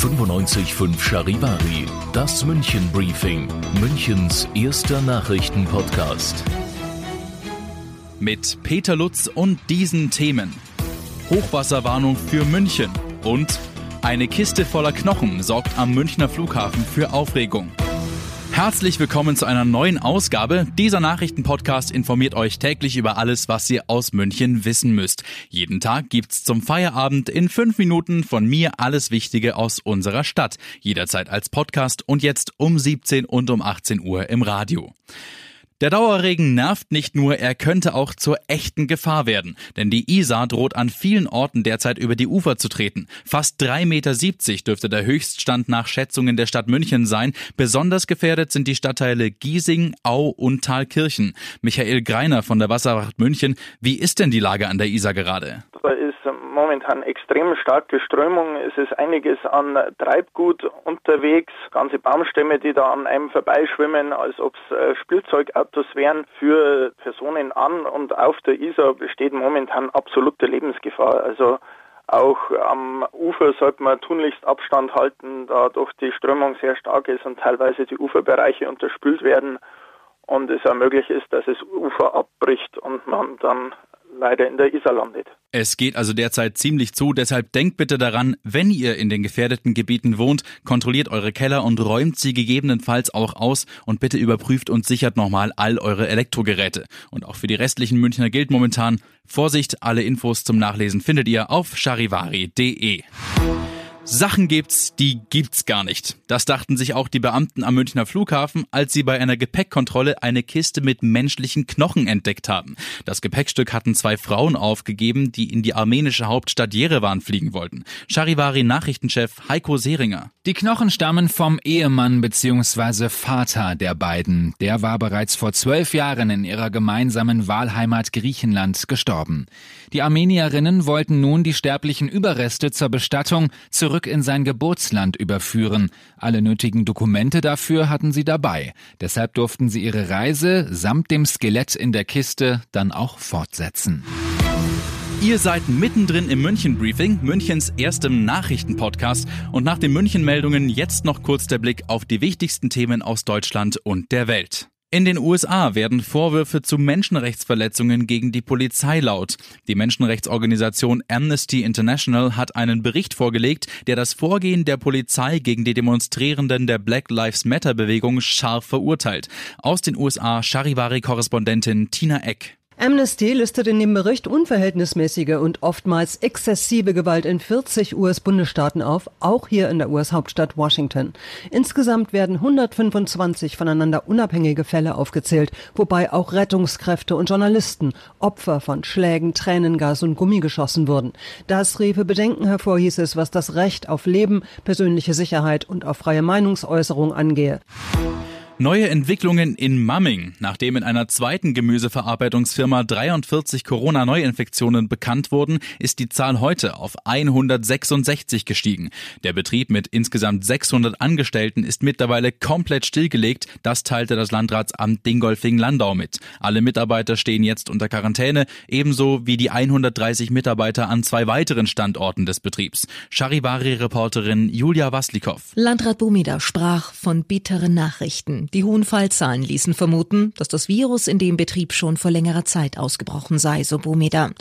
95.5 Charivari, das München Briefing, Münchens erster Nachrichtenpodcast. Mit Peter Lutz und diesen Themen. Hochwasserwarnung für München und eine Kiste voller Knochen sorgt am Münchner Flughafen für Aufregung. Herzlich willkommen zu einer neuen Ausgabe. Dieser Nachrichtenpodcast informiert euch täglich über alles, was ihr aus München wissen müsst. Jeden Tag gibt's zum Feierabend in fünf Minuten von mir alles Wichtige aus unserer Stadt. Jederzeit als Podcast und jetzt um 17 und um 18 Uhr im Radio. Der Dauerregen nervt nicht nur, er könnte auch zur echten Gefahr werden. Denn die Isar droht an vielen Orten derzeit über die Ufer zu treten. Fast 3,70 Meter dürfte der Höchststand nach Schätzungen der Stadt München sein. Besonders gefährdet sind die Stadtteile Giesing, Au und Thalkirchen. Michael Greiner von der Wasserwacht München, wie ist denn die Lage an der Isar gerade? Momentan extrem starke Strömung. Es ist einiges an Treibgut unterwegs, ganze Baumstämme, die da an einem vorbeischwimmen, als ob es äh, Spielzeugautos wären. Für Personen an und auf der Isar besteht momentan absolute Lebensgefahr. Also auch am Ufer sollte man tunlichst Abstand halten, da doch die Strömung sehr stark ist und teilweise die Uferbereiche unterspült werden und es auch möglich ist, dass das Ufer abbricht und man dann leider in der Isar landet. Es geht also derzeit ziemlich zu, deshalb denkt bitte daran, wenn ihr in den gefährdeten Gebieten wohnt, kontrolliert eure Keller und räumt sie gegebenenfalls auch aus und bitte überprüft und sichert nochmal all eure Elektrogeräte. Und auch für die restlichen Münchner gilt momentan Vorsicht, alle Infos zum Nachlesen findet ihr auf charivari.de. Sachen gibt's, die gibt's gar nicht. Das dachten sich auch die Beamten am Münchner Flughafen, als sie bei einer Gepäckkontrolle eine Kiste mit menschlichen Knochen entdeckt haben. Das Gepäckstück hatten zwei Frauen aufgegeben, die in die armenische Hauptstadt Jerewan fliegen wollten. Charivari Nachrichtenchef Heiko Seringer. Die Knochen stammen vom Ehemann bzw. Vater der beiden. Der war bereits vor zwölf Jahren in ihrer gemeinsamen Wahlheimat Griechenland gestorben. Die Armenierinnen wollten nun die sterblichen Überreste zur Bestattung zurück zurück in sein Geburtsland überführen. Alle nötigen Dokumente dafür hatten sie dabei. Deshalb durften sie ihre Reise samt dem Skelett in der Kiste dann auch fortsetzen. Ihr seid mittendrin im München Briefing, Münchens erstem Nachrichtenpodcast. Und nach den München Meldungen jetzt noch kurz der Blick auf die wichtigsten Themen aus Deutschland und der Welt. In den USA werden Vorwürfe zu Menschenrechtsverletzungen gegen die Polizei laut. Die Menschenrechtsorganisation Amnesty International hat einen Bericht vorgelegt, der das Vorgehen der Polizei gegen die Demonstrierenden der Black Lives Matter Bewegung scharf verurteilt. Aus den USA Charivari-Korrespondentin Tina Eck. Amnesty listet in dem Bericht unverhältnismäßige und oftmals exzessive Gewalt in 40 US-Bundesstaaten auf, auch hier in der US-Hauptstadt Washington. Insgesamt werden 125 voneinander unabhängige Fälle aufgezählt, wobei auch Rettungskräfte und Journalisten Opfer von Schlägen, Tränengas und Gummi geschossen wurden. Das riefe Bedenken hervor, hieß es, was das Recht auf Leben, persönliche Sicherheit und auf freie Meinungsäußerung angehe. Neue Entwicklungen in Mamming. Nachdem in einer zweiten Gemüseverarbeitungsfirma 43 Corona-Neuinfektionen bekannt wurden, ist die Zahl heute auf 166 gestiegen. Der Betrieb mit insgesamt 600 Angestellten ist mittlerweile komplett stillgelegt. Das teilte das Landratsamt Dingolfing-Landau mit. Alle Mitarbeiter stehen jetzt unter Quarantäne, ebenso wie die 130 Mitarbeiter an zwei weiteren Standorten des Betriebs. Charivari-Reporterin Julia Waslikow. Landrat Bumida sprach von bitteren Nachrichten. Die hohen Fallzahlen ließen vermuten, dass das Virus in dem Betrieb schon vor längerer Zeit ausgebrochen sei, so Bomeda.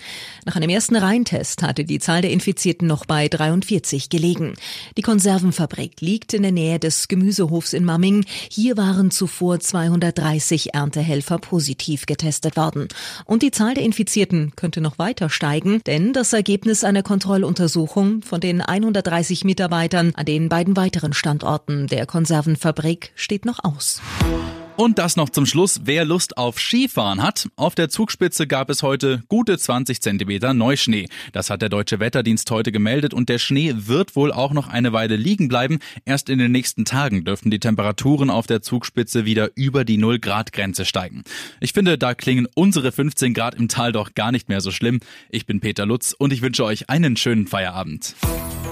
Nach einem ersten Reintest hatte die Zahl der Infizierten noch bei 43 gelegen. Die Konservenfabrik liegt in der Nähe des Gemüsehofs in Mamming. Hier waren zuvor 230 Erntehelfer positiv getestet worden. Und die Zahl der Infizierten könnte noch weiter steigen, denn das Ergebnis einer Kontrolluntersuchung von den 130 Mitarbeitern an den beiden weiteren Standorten der Konservenfabrik steht noch aus. Und das noch zum Schluss, wer Lust auf Skifahren hat. Auf der Zugspitze gab es heute gute 20 Zentimeter Neuschnee. Das hat der Deutsche Wetterdienst heute gemeldet und der Schnee wird wohl auch noch eine Weile liegen bleiben. Erst in den nächsten Tagen dürften die Temperaturen auf der Zugspitze wieder über die 0 Grad Grenze steigen. Ich finde, da klingen unsere 15 Grad im Tal doch gar nicht mehr so schlimm. Ich bin Peter Lutz und ich wünsche euch einen schönen Feierabend.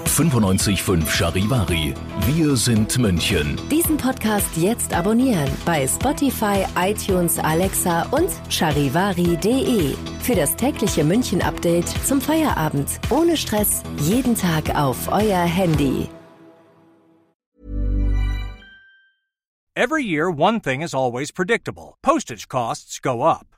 95.5 Charivari. Wir sind München. Diesen Podcast jetzt abonnieren bei Spotify, iTunes, Alexa und charivari.de. Für das tägliche München-Update zum Feierabend. Ohne Stress. Jeden Tag auf euer Handy. Every year, one thing is always predictable postage costs go up.